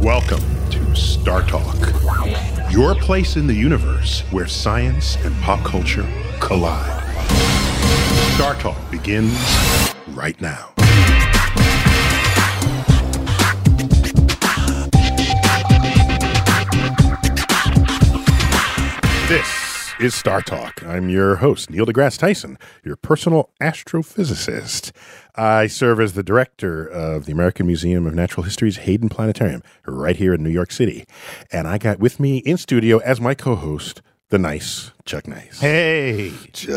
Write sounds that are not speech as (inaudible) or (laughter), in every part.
Welcome to Star Talk, your place in the universe where science and pop culture collide. Star Talk begins right now. This is Star Talk. I'm your host, Neil deGrasse Tyson, your personal astrophysicist. I serve as the director of the American Museum of Natural History's Hayden Planetarium, right here in New York City. And I got with me in studio as my co-host, the nice Chuck Nice. Hey. Chuck.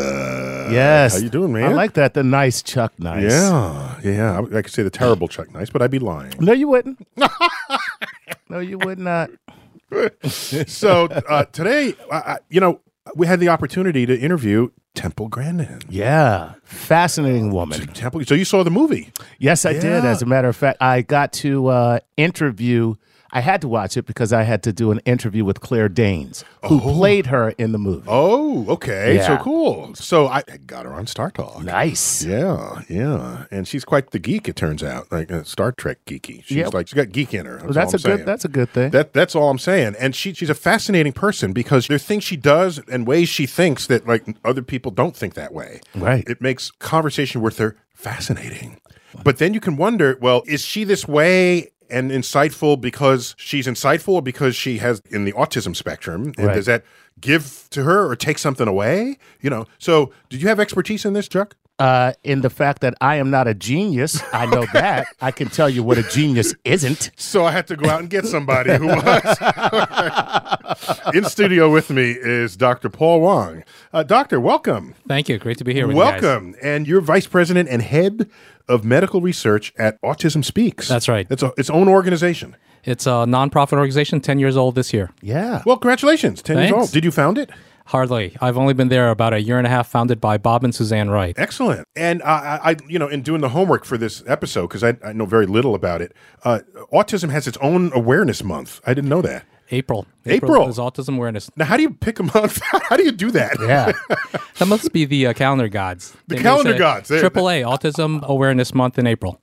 Yes. How you doing, man? I like that. The nice Chuck Nice. Yeah, yeah. I, I could say the terrible Chuck Nice, but I'd be lying. No, you wouldn't. (laughs) no, you would not. so uh, today, I, you know, we had the opportunity to interview Temple Grandin. Yeah. Fascinating woman. Temple. So you saw the movie? Yes, I did. As a matter of fact, I got to uh, interview. I had to watch it because I had to do an interview with Claire Danes, who played her in the movie. Oh, okay. So cool. So I got her on Star Talk. Nice. Yeah, yeah, and she's quite the geek. It turns out, like uh, Star Trek geeky. She's Yeah. like she's got geek in her. That's, Well, that's a I'm good. saying. That's a good thing. That that's all I'm saying. And she she's a fascinating person because there are things she does and ways she thinks that like other people don't think that way. Right. It makes conversation with her fascinating. But then you can wonder, well, is she this way and insightful because she's insightful or because she has in the autism spectrum? And Right. does that give to her or take something away? You know. So did you have expertise in this, Chuck? uh, in the fact that I am not a genius, I know that. I can tell you what a genius isn't. So I had to go out and get somebody who was. (laughs) In studio with me is Dr. Paul Wang. Uh, doctor, welcome. Thank you. Great to be here with you guys. welcome. And you're vice president and head of medical research at Autism Speaks. That's right. It's a, its own organization. It's a nonprofit organization, 10 years old this year. Yeah. Well, congratulations. 10 years old. Did you found it? Hardly. I've only been there about a year and a half, founded by Bob and Suzanne Wright. Excellent. And uh, I, I, you know, in doing the homework for this episode, because I, I know very little about it, uh, autism has its own awareness month. I didn't know that. April. April. is Autism Awareness. Now, how do you pick a (laughs) month? how do you do that? Yeah. (laughs) That must be the uh, calendar gods. The They calendar say gods. They- AAA, Autism Awareness Month in April.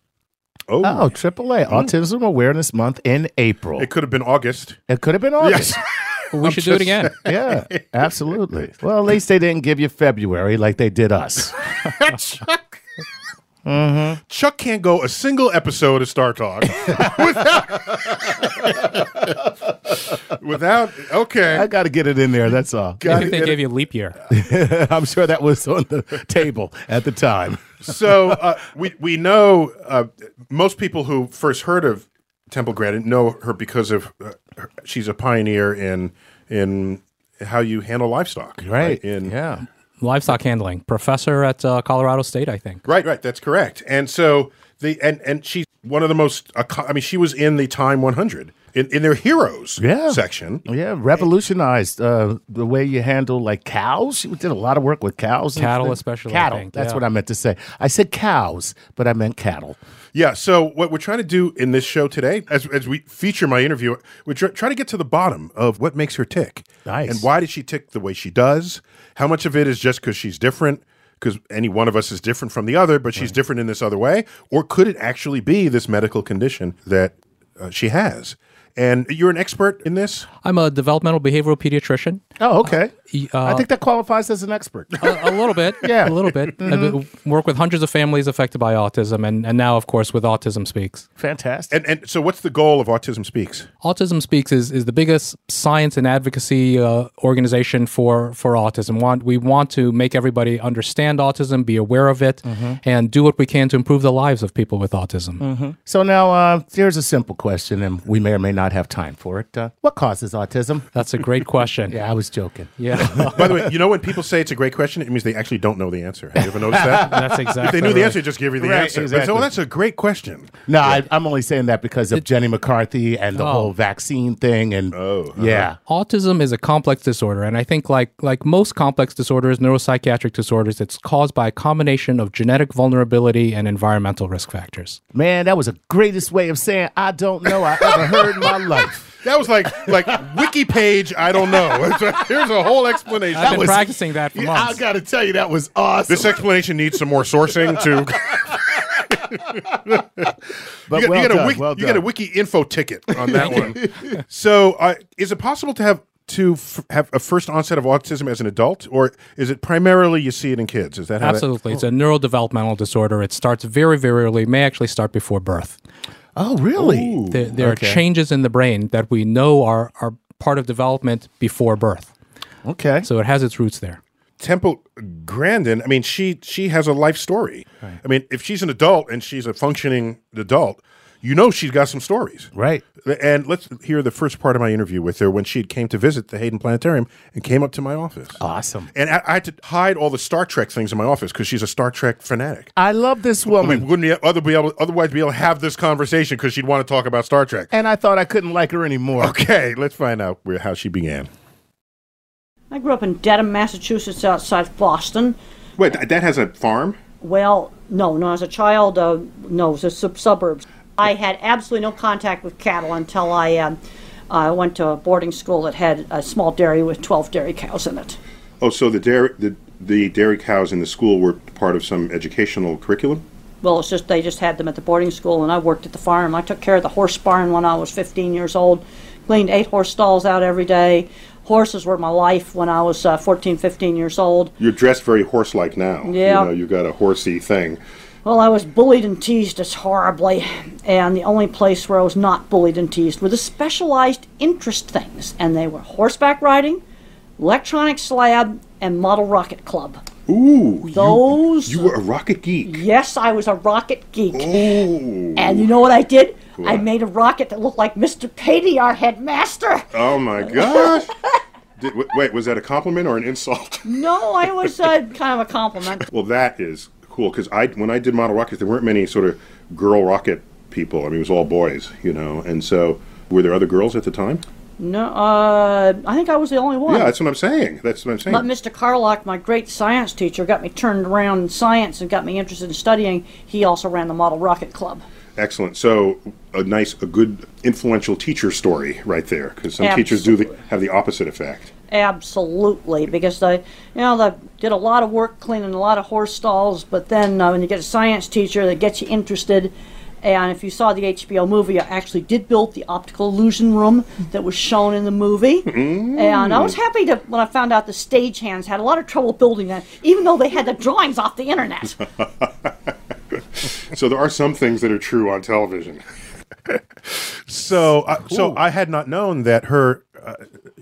Oh, Oh, AAA Autism Awareness Month in April. it could have been August. It could have been August. Yes. (laughs) We should do it again. yeah, absolutely. Well, at least they didn't give you February like they did us. Chuck. Chuck can't go a single episode of Star Talk (laughs) without, (laughs) without okay. I got to get it in there. That's all. I Gotta think they get it. gave you a leap year. (laughs) I'm sure that was on the table at the time. so uh, we we know uh, most people who first heard of Temple Grandin know her because of uh, her, she's a pioneer in in how you handle livestock. Right? In yeah. Livestock handling. Professor at uh, Colorado State, I think. Right, right. That's correct. And so the and and she's one of the most. I mean, she was in the Time 100 in, in their heroes Yeah. section. Yeah, revolutionized uh, the way you handle like cows. She did a lot of work with cows. and Cattle things. especially, I Cattle. think, That's yeah. what I meant to say. I said cows, but I meant cattle. Yeah. So what we're trying to do in this show today, as as we feature my interview, we're tr- trying to get to the bottom of what makes her tick. Nice. And why does she tick the way she does? How much of it is just because she's different? Because any one of us is different from the other, but she's different in this other way, or could it actually be this medical condition that uh, she has? And you're an expert in this. I'm a developmental behavioral pediatrician. Oh, okay. Uh, I think that qualifies as an expert. a, a little bit. (laughs) Yeah. A little bit. I've been- work with hundreds of families affected by autism, and, and now, of course, with Autism Speaks. Fantastic. And and so, what's the goal of Autism Speaks? Autism Speaks is, is the biggest science and advocacy uh, organization for, for autism. Want, we want to make everybody understand autism, be aware of it, and do what we can to improve the lives of people with autism. So now, uh, here's a simple question, and we may or may not have time for it. Uh, what causes autism? That's a great question. (laughs) Yeah, I was joking. Yeah. (laughs) By the way, you know when people say it's a great question, it means they actually don't know the answer. Have you ever noticed that? (laughs) That's exactly if they knew the right. answer, just give you the Right, answer. But exactly. so, well, that's a great question. No, I, I'm only saying that because of Jenny McCarthy and the Oh. whole vaccine thing. And Oh, uh-huh. yeah, Autism is a complex disorder, and I think, like like most complex disorders, neuropsychiatric disorders, it's caused by a combination of genetic vulnerability and environmental risk factors. man, that was the greatest way of saying I don't know I ever heard in my life. (laughs) That was like like wiki page. I don't know. (laughs) Here's a whole explanation. I've been was- practicing that for months. I months. got to tell you, that was awesome. This explanation needs some more sourcing to. (laughs) but you, got, well you, got a done, wiki, well you got a wiki info ticket on that one. so, uh, is it possible to have to f- have a first onset of autism as an adult, or is it primarily you see it in kids? Is that how that- Absolutely. It's a neurodevelopmental disorder. It starts very, very early, may actually start before birth. Oh, really? There, there Okay. are changes in the brain that we know are, are part of development before birth. Okay. So it has its roots there. Temple Grandin, I mean, she she has a life story. I mean, if she's an adult and she's a functioning adult, you know she's got some stories. Right. And let's hear the first part of my interview with her when she came to visit the Hayden Planetarium and came up to my office. Awesome. And I, I had to hide all the Star Trek things in my office because she's a Star Trek fanatic. I love this We woman. wouldn't be, other be able, otherwise be able to have this conversation because she'd want to talk about Star Trek. and I thought I couldn't like her anymore. Okay, let's find out where, how she began. I grew up in Dedham, Massachusetts, outside Boston. Wait, Dad has a farm? Well, no, no, as a child, uh, no, it was the sub- suburbs. I had absolutely no contact with cattle until I um, I went to a boarding school that had a small dairy with 12 dairy cows in it. Oh, so the dairy the, the dairy cows in the school were part of some educational curriculum? Well, it's just they just had them at the boarding school, and I worked at the farm. I took care of the horse barn when I was 15 years old, cleaned eight horse stalls out every day. Horses were my life when I was uh, 14, 15 years old. You're dressed very horse-like now. Yeah. You know, you've got a horsey thing. Well, I was bullied and teased as horribly, and the only place where I was not bullied and teased were the specialized interest things, and they were horseback riding, electronics lab, and model rocket club. Ooh. Those- You, were a rocket geek. Yes, I was a rocket geek. Ooh. And you know what I did? I made a rocket that looked like Mr. Patey, our headmaster. Oh my (laughs) gosh. Did, wait, was that a compliment or an insult? No, I was uh, kind of a compliment. (laughs) well, that is cool because I when I did model rockets, there weren't many sort of girl rocket people. I mean, it was all boys, you know. And so, were there other girls at the time? No, uh, I think I was the only one. Yeah, that's what I'm saying. That's what I'm saying. But Mr. Carlock, my great science teacher, got me turned around in science and got me interested in studying. He also ran the Model Rocket Club. Excellent. So a nice, a good, influential teacher story right there, because some teachers do the, have the opposite effect. Absolutely, because they, you know, they did a lot of work cleaning a lot of horse stalls. But then uh, when you get a science teacher that gets you interested, and if you saw the HBO movie, I actually did build the optical illusion room that was shown in the movie. And I was happy to when I found out the stagehands had a lot of trouble building that, even though they had the drawings off the internet. (laughs) So there are some things that are true on television. (laughs) so, uh, so I had not known that her, uh,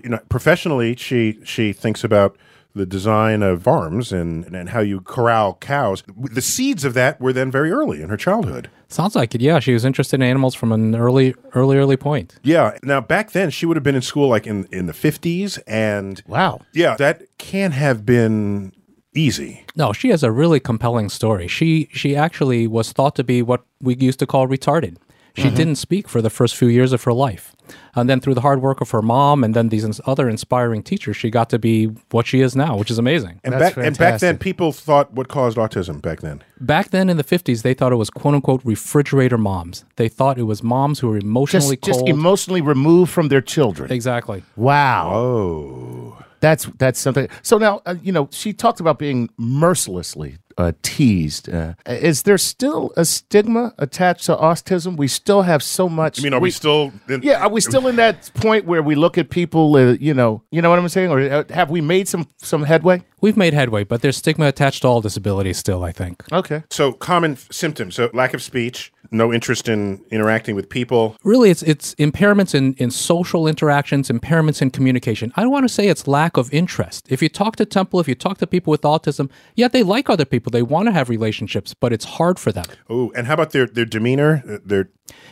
you know, professionally, she she thinks about the design of farms and and how you corral cows. The seeds of that were then very early in her childhood. Sounds like it. Yeah, she was interested in animals from an early, early, early point. Yeah. Now back then, she would have been in school like in in the fifties, and Wow. yeah, that can have been easy. No, she has a really compelling story. She she actually was thought to be what we used to call retarded. She didn't speak for the first few years of her life. And then through the hard work of her mom and then these ins- other inspiring teachers, she got to be what she is now, which is amazing. And back and back then, people thought what caused autism back then. Back then in the 50s, they thought it was quote unquote refrigerator moms. They thought it was moms who were emotionally Just, just emotionally removed from their children. exactly. Wow. Oh. That's that's something. So now, uh, you know, she talked about being mercilessly uh, teased. Uh, is there still a stigma attached to autism? We still have so much. I mean, are we, still? In, Yeah, are we still in that point where we look at people? Uh, you know, you know what I'm saying, or uh, have we made some some headway? We've made headway, but there's stigma attached to all disabilities still, I think. Okay. So common f- symptoms: so lack of speech, no interest in interacting with people. Really, it's it's impairments in, in social interactions, impairments in communication. I don't want to say it's lack of interest. If you talk to Temple, if you talk to people with autism, yeah, they like other people, they want to have relationships, but it's hard for them. Oh, and how about their their demeanor? Uh, Their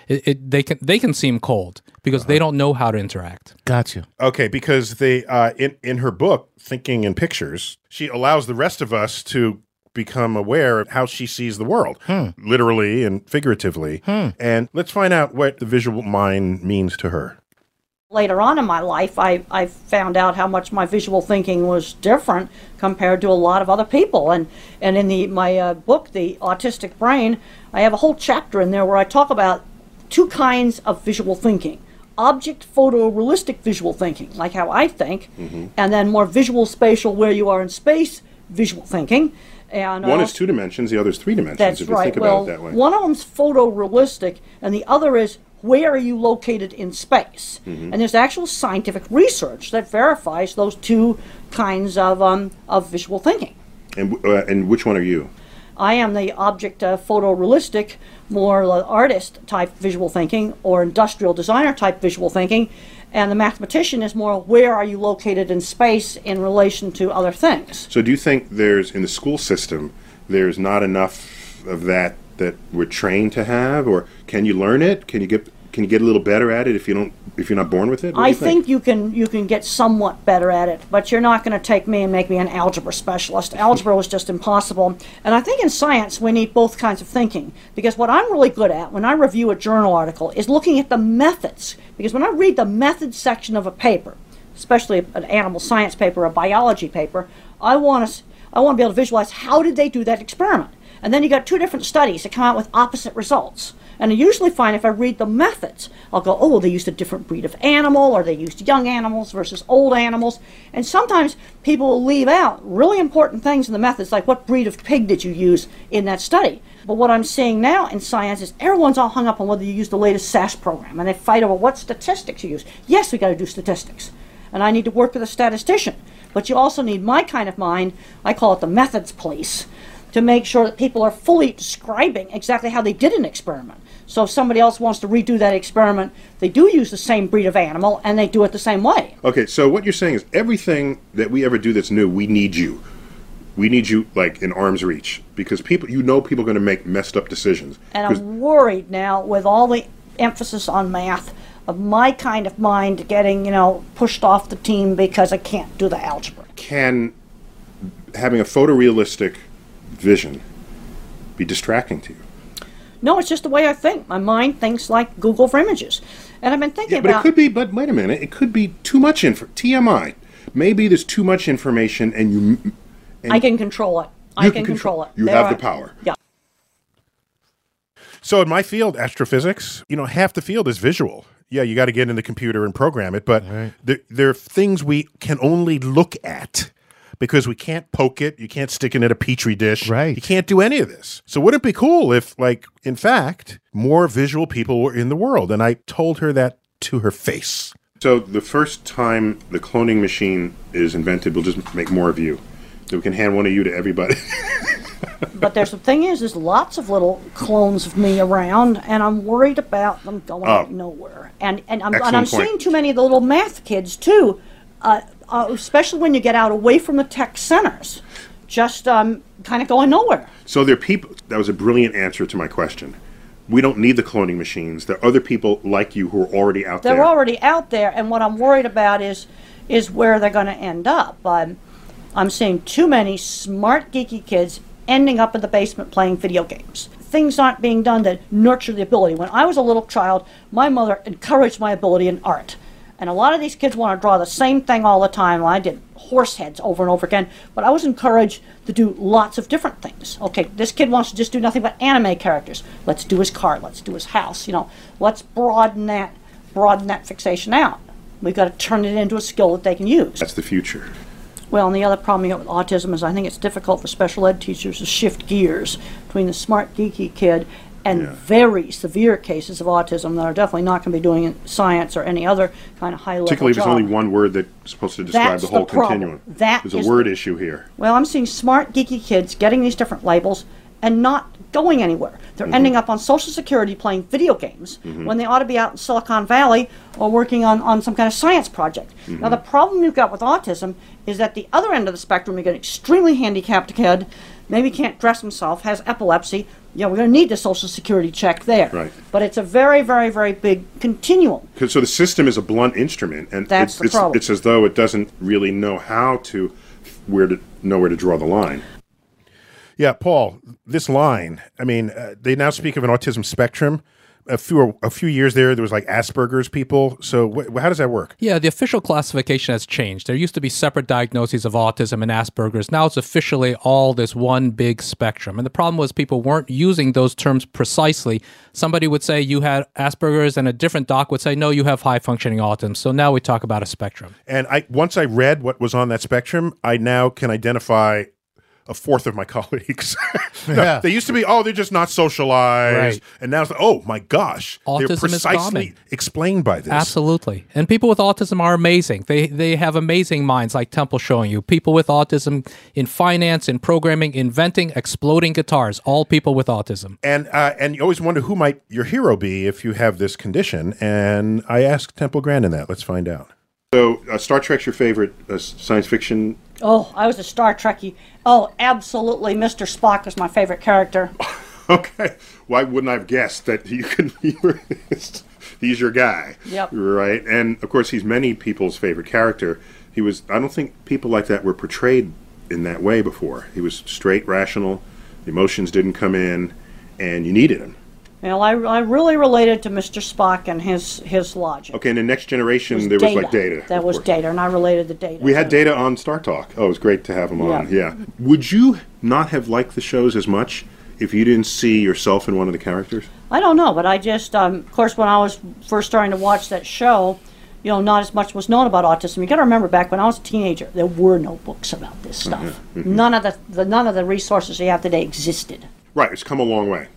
It, it, they can they can seem cold because they uh-huh. don't know how to interact. Gotcha. okay, because they uh, in in her book, Thinking in Pictures, she allows the rest of us to become aware of how she sees the world, hmm. literally and figuratively. Hmm. And let's find out what the visual mind means to her. Later on in my life, I, I found out how much my visual thinking was different compared to a lot of other people. And, and in the, my uh, book, The Autistic Brain, I have a whole chapter in there where I talk about two kinds of visual thinking object photorealistic visual thinking, like how I think, and then more visual spatial, where you are in space visual thinking. And One uh, is two dimensions, the other is three dimensions. that's if you right. think well, about it that way. one of them's photorealistic, and the other is where are you located in space? Mm-hmm. And there's actual scientific research that verifies those two kinds of um, of visual thinking. and uh, and which one are you? I am the object uh, photorealistic, more artist type visual thinking or industrial designer type visual thinking, and the mathematician is more where are you located in space in relation to other things. So, do you think there's in the school system there's not enough of that that we're trained to have, or can you learn it? Can you get can you get a little better at it if you don't if you're not born with it? What I you think you can you can get somewhat better at it, but you're not going to take me and make me an algebra specialist. Algebra was just impossible. And I think in science we need both kinds of thinking because what I'm really good at when I review a journal article is looking at the methods. Because when I read the methods section of a paper, especially an animal science paper, a biology paper, I want to I want to be able to visualize how did they do that experiment. And then you got two different studies that come out with opposite results. And I usually find if I read the methods, I'll go, oh, well, they used a different breed of animal, or they used young animals versus old animals. And sometimes people will leave out really important things in the methods, like what breed of pig did you use in that study. But what I'm seeing now in science is everyone's all hung up on whether you use the latest SAS program, and they fight over what statistics you use. Yes, we got to do statistics, and I need to work with a statistician. But you also need my kind of mind. I call it the methods police to make sure that people are fully describing exactly how they did an experiment. So if somebody else wants to redo that experiment, they do use the same breed of animal and they do it the same way. Okay, so what you're saying is everything that we ever do that's new, we need you. We need you like in arm's reach because people, you know, people are going to make messed up decisions. And I'm worried now with all the emphasis on math of my kind of mind getting, you know, pushed off the team because I can't do the algebra. can having a photorealistic vision be distracting to you? No, it's just the way I think. My mind thinks like Google for images. And I've been thinking about. Yeah, but it could be. But wait a minute, it could be too much info. TMI. Maybe there's too much information, and you. And I can control it. I You can, can control, control- it. you There have I- the power. Yeah. So in my field, astrophysics, you know, half the field is visual. Yeah, you got to get in the computer and program it, but there, there are things we can only look at because we can't poke it. You can't stick it in a petri dish. Right. You can't do any of this. So wouldn't it be cool if, like, in fact, more visual people were in the world? And I told her that to her face. So the first time the cloning machine is invented, we'll just make more of you. So we can hand one of you to everybody. (laughs) But there's the thing is, there's lots of little clones of me around, and I'm worried about them going Oh. nowhere. And and I'm and I'm point. seeing too many of the little math kids too, uh, uh, especially when you get out away from the tech centers, just um, kind of going nowhere. So there are people. That was a brilliant answer to my question. We don't need the cloning machines. There are other people like you who are already out there. They're already out there, and what I'm worried about is is where they're going to end up. Um, I'm seeing too many smart, geeky kids ending up in the basement playing video games. Things aren't being done to nurture the ability. When I was a little child, my mother encouraged my ability in art. And a lot of these kids want to draw the same thing all the time. I did horse heads over and over again, but I was encouraged to do lots of different things. Okay, this kid wants to just do nothing but anime characters. Let's do his car. Let's do his house. You know, let's broaden that, broaden that fixation out. We've got to turn it into a skill that they can use. That's the future. Well, and the other problem you got with autism is I think it's difficult for special ed teachers to shift gears between the smart, geeky kid and very severe cases of autism that are definitely not going to be doing science or any other kind of high level Particularly if job. it's only one word that's supposed to describe That's the whole the continuum. That There's a word the- issue here. Well, I'm seeing smart, geeky kids getting these different labels and not going anywhere. They're Mm-hmm. ending up on Social Security playing video games when they ought to be out in Silicon Valley or working on, on some kind of science project. Mm-hmm. Now, the problem you've got with autism is that the other end of the spectrum, you get an extremely handicapped kid, maybe can't dress himself, has epilepsy. Yeah, we're going to need the Social Security check there. Right. But it's a very, very, very big continuum. So the system is a blunt instrument, and That's it's, the it's, problem. it's as though it doesn't really know how to where to know where to draw the line. Yeah, Paul, this line. I mean, uh, they now speak of an autism spectrum. A few a few years there, there was like Asperger's people. So wh- how does that work? Yeah, the official classification has changed. There used to be separate diagnoses of autism and Asperger's. Now it's officially all this one big spectrum. And the problem was people weren't using those terms precisely. Somebody would say you had Asperger's, and a different doc would say, no, you have high functioning autism. So now we talk about a spectrum. And I once I read what was on that spectrum, I now can identify a fourth of my (laughs) colleagues. No, Yeah. They used to be, oh, they're just not socialized, Right. and now it's like, oh my gosh, they're Autism is precisely common. explained by this. Absolutely. And people with autism are amazing. They they have amazing minds like Temple showing you. People with autism in finance, in programming, inventing exploding guitars, all people with autism. And uh, and you always wonder who might your hero be if you have this condition. And I asked Temple Grandin that. Let's find out. So, uh, Star Trek's your favorite uh, science fiction Oh, I was a Star Trekkie. Oh, absolutely. Mr. Spock is my favorite character. (laughs) Okay. Why wouldn't I have guessed that you could? (laughs) He's your guy. Yep. Right. And of course, he's many people's favorite character. He was. I don't think people like that were portrayed in that way before. He was straight, rational. The emotions didn't come in, and you needed him. Well, I, I really related to Mr. Spock and his his logic. Okay. In the next generation, It there was like data. That was course. data, and I related the data. We had to- data on Star Talk. Oh, it was great to have him on. Yeah. Yeah. Would you not have liked the shows as much if you didn't see yourself in one of the characters? I don't know, but I just, um, of course, when I was first starting to watch that show, you know, not as much was known about autism. You got to remember, back when I was a teenager, there were no books about this stuff. Mm-hmm, None of the, the none of the resources you have today existed. Right. It's come a long way.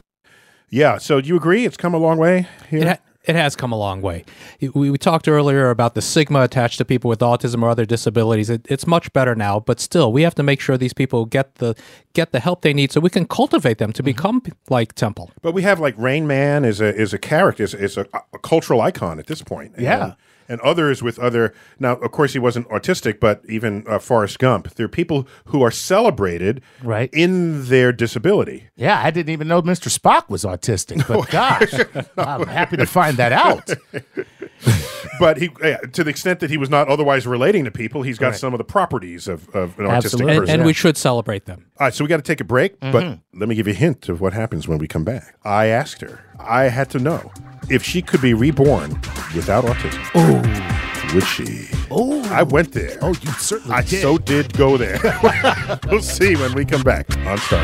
Yeah. So do you agree? It's come a long way here. It, ha- it has come a long way. We, we talked earlier about the stigma attached to people with autism or other disabilities. It, it's much better now, but still, we have to make sure these people get the get the help they need so we can cultivate them to mm-hmm. become like Temple. But we have like Rain Man is a is a character is, is a, a cultural icon at this point. Yeah. And, others with other now, of course, he wasn't autistic, but even uh, Forrest Gump. There are people who are celebrated Right. in their disability. Yeah, I didn't even know Mr. Spock was autistic, but (laughs) gosh, I'm happy to find that out. (laughs) But he, yeah, to the extent that he was not otherwise relating to people, he's got Right. some of the properties of, of an Absolutely. autistic And, person. and we should celebrate them. All right, so we got to take a break, Mm-hmm. but let me give you a hint of what happens when we come back. I asked her, I had to know if she could be reborn without autism. Oh. Would she? Oh. I went there. Oh, you certainly I did. so did go there. (laughs) we'll see when we come back on Star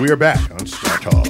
We are back on Star Talk.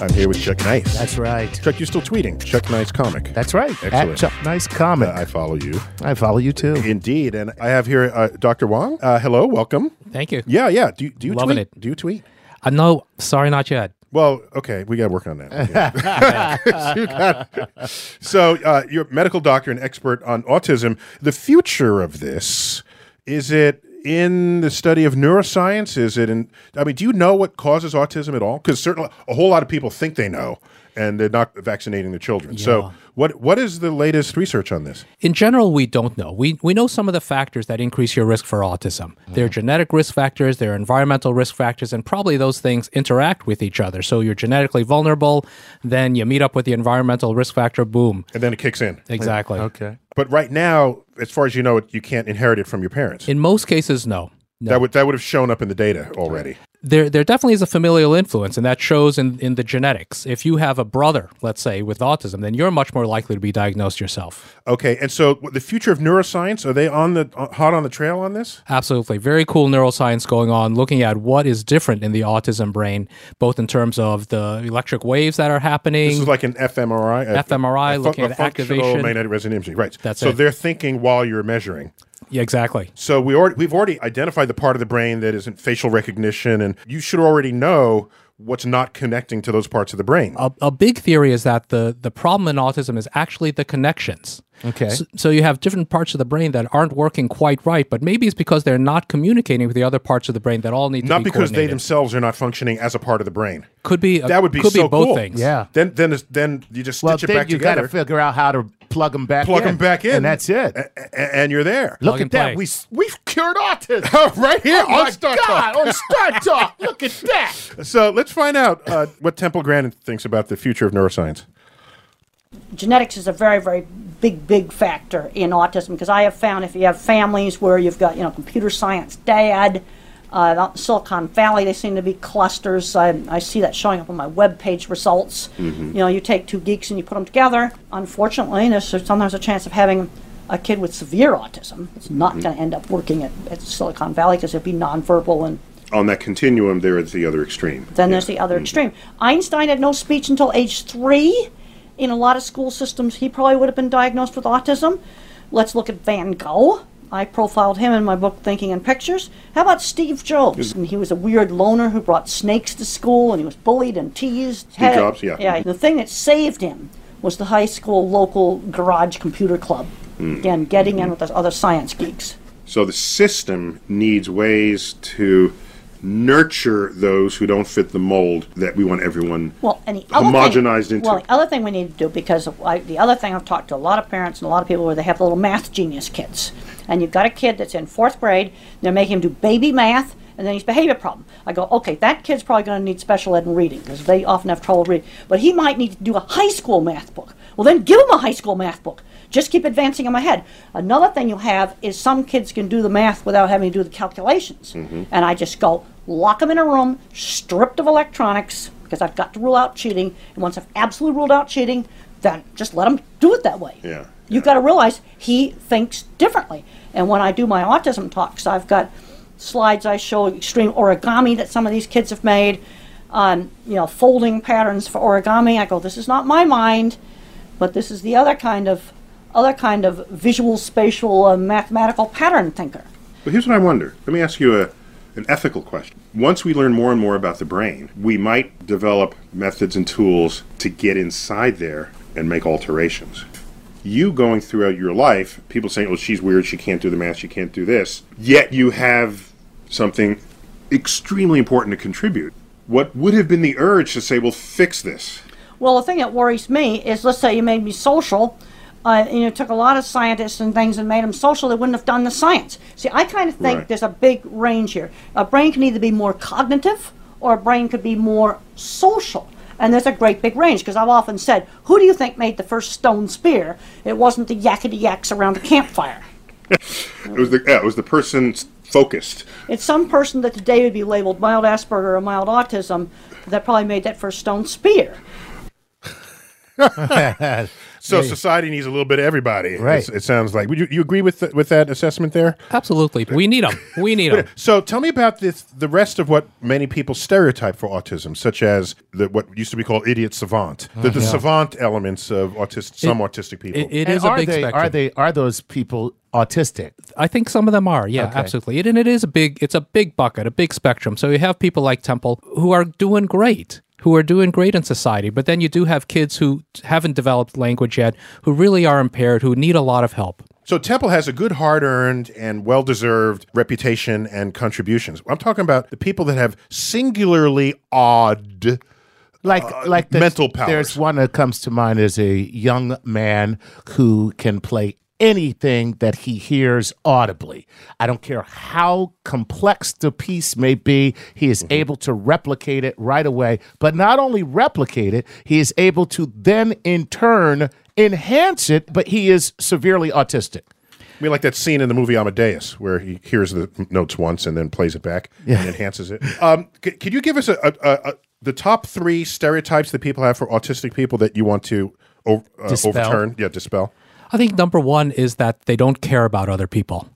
I'm here with Chuck Nice. That's right. Chuck, you're still tweeting. Chuck Nice comic. That's right. Excellent. At Chuck Nice Comic. Uh, I follow you. I follow you too. Indeed. And I have here uh, Dr. Wang. Uh, hello, welcome. Thank you. Yeah, yeah. Do, you- do you Loving tweet? it. Do you tweet? Uh, no, sorry, not yet. Well, okay, we got to work on that. (laughs) (laughs) You got- so, uh, you're a medical doctor and expert on autism. The future of this is it in the study of neuroscience? Is it in? I mean, do you know what causes autism at all? Because certainly a whole lot of people think they know, and they're not vaccinating their children. So, Yeah. What what is the latest research on this? In general, we don't know. We, we know some of the factors that increase your risk for autism. There are mm-hmm. genetic risk factors, there are environmental risk factors, and probably those things interact with each other. So you're genetically vulnerable, then you meet up with the environmental risk factor, boom. And then it kicks in. Exactly. Okay. But right now, as far as you know, you can't inherit it from your parents. In most cases, no. No. That would that would have shown up in the data already. There there definitely is a familial influence, and that shows in, in the genetics. If you have a brother, let's say, with autism, then you're much more likely to be diagnosed yourself. Okay, and so the future of neuroscience are they on the uh, hot on the trail on this? Absolutely. Very cool neuroscience going on, looking at what is different in the autism brain, both in terms of the electric waves that are happening. This is like an fMRI. a- fMRI, a fu- looking a at activation. magnetic resonance imaging. Right. That's so it. they're thinking while you're measuring. Yeah, exactly. So we already we've already identified the part of the brain that isn't facial recognition, and you should already know what's not connecting to those parts of the brain. A, a big theory is that the, the problem in autism is actually the connections. Okay. So, so you have different parts of the brain that aren't working quite right, but maybe it's because they're not communicating with the other parts of the brain that all need to not be because they themselves are not functioning as a part of the brain. could be That would be could so be both cool. things. Yeah. Then then then you just Well, stitch it then back you got to figure out how to plug them back in. plug in. them back in, And that's it. a- a- and you're there. Look Plug at and that. play. We, s- we've cured autism. (laughs) right here oh on my Star God, Talk. on Star Talk. (laughs) Look at that. So let's find out uh, what Temple Grandin thinks about the future of neuroscience. genetics is a very, very big, big factor in autism because I have found if you have families where you've got, you know, computer science dad, uh, Silicon Valley, they seem to be clusters. I, I see that showing up on my web page results. Mm-hmm. You know, you take two geeks and you put them together. Unfortunately, there's sometimes a chance of having a kid with severe autism. It's not mm-hmm. going to end up working at, at Silicon Valley because it'll be nonverbal and On that continuum, there is the other extreme. then there's the other mm-hmm. extreme. Einstein had no speech until age three. In a lot of school systems, he probably would have been diagnosed with autism. Let's look at Van Gogh. I profiled him in my book Thinking in Pictures. How about Steve Jobs? And he was a weird loner who brought snakes to school and he was bullied and teased. Steve Jobs, yeah. Yeah. The thing that saved him was the high school local garage computer club. Hmm. Again, getting in with the other science geeks. So the system needs ways to nurture those who don't fit the mold that we want everyone Well, and homogenized thing, into. Well, the other thing we need to do because I, the other thing I've talked to a lot of parents and a lot of people where they have little math genius kids, and you've got a kid that's in fourth grade, they're making him do baby math, and then he's behavior problem. I go, okay, that kid's probably going to need special ed in reading because they often have trouble reading, but he might need to do a high school math book. Well, then give him a high school math book. Just keep advancing in my head. Another thing you have is some kids can do the math without having to do the calculations. And I just go, lock them in a room, stripped of electronics, because I've got to rule out cheating. And once I've absolutely ruled out cheating, then just let them do it that way. Yeah, You've got to realize he thinks differently. And when I do my autism talks, I've got slides I show extreme origami that some of these kids have made, um, you know, folding patterns for origami. I go, this is not my mind, but this is the other kind of other kind of visual spatial uh, mathematical pattern thinker. But here's what I wonder. Let me ask you a, an ethical question. Once we learn more and more about the brain, we might develop methods and tools to get inside there and make alterations. You going throughout your life, people saying, "Oh, she's weird. She can't do the math. She can't do this." Yet you have something extremely important to contribute. What would have been the urge to say, "Well, fix this"? Well, the thing that worries me is, let's say you made me social. Uh, you know, took a lot of scientists and things and made them social. They wouldn't have done the science. See, I kind of think Right. there's a big range here. A brain can either be more cognitive, or a brain could be more social. And there's a great big range because I've often said, who do you think made the first stone spear? It wasn't the yakety yaks around the campfire. (laughs) It was the yeah, it was the person focused. It's some person that today would be labeled mild Asperger or mild autism that probably made that first stone spear. (laughs) (laughs) So society needs a little bit of everybody. Right. It's- It, sounds like. Would you, you agree with th- with that assessment there? Absolutely. We need them. We need them. (laughs) So tell me about this, the rest of what many people stereotype for autism, such as the, what used to be called idiot savant, the, the uh-huh. savant elements of autistic, some autistic people. It, it And a are big they, spectrum. Are they are those people autistic? I think some of them are. Yeah, Okay. absolutely. It, and it is a big. It's a big bucket, a big spectrum. So you have people like Temple who are doing great, who are doing great in society. But then you do have kids who haven't developed language yet, who really are impaired, who need a lot of help. So Temple has a good, hard-earned and well-deserved reputation and contributions. I'm talking about the people that have singularly odd. Like like the, Uh, mental powers. There's one that comes to mind is a young man who can play anything that he hears audibly. I don't care how complex the piece may be, he is able to replicate it right away. But not only replicate it, he is able to then in turn enhance it, but he is severely autistic. I mean, like that scene in the movie Amadeus, where he hears the notes once and then plays it back and enhances it. Um, c- could you give us a, a, a, the top three stereotypes that people have for autistic people that you want to o- uh, overturn? Yeah, dispel. I think number one is that they don't care about other people.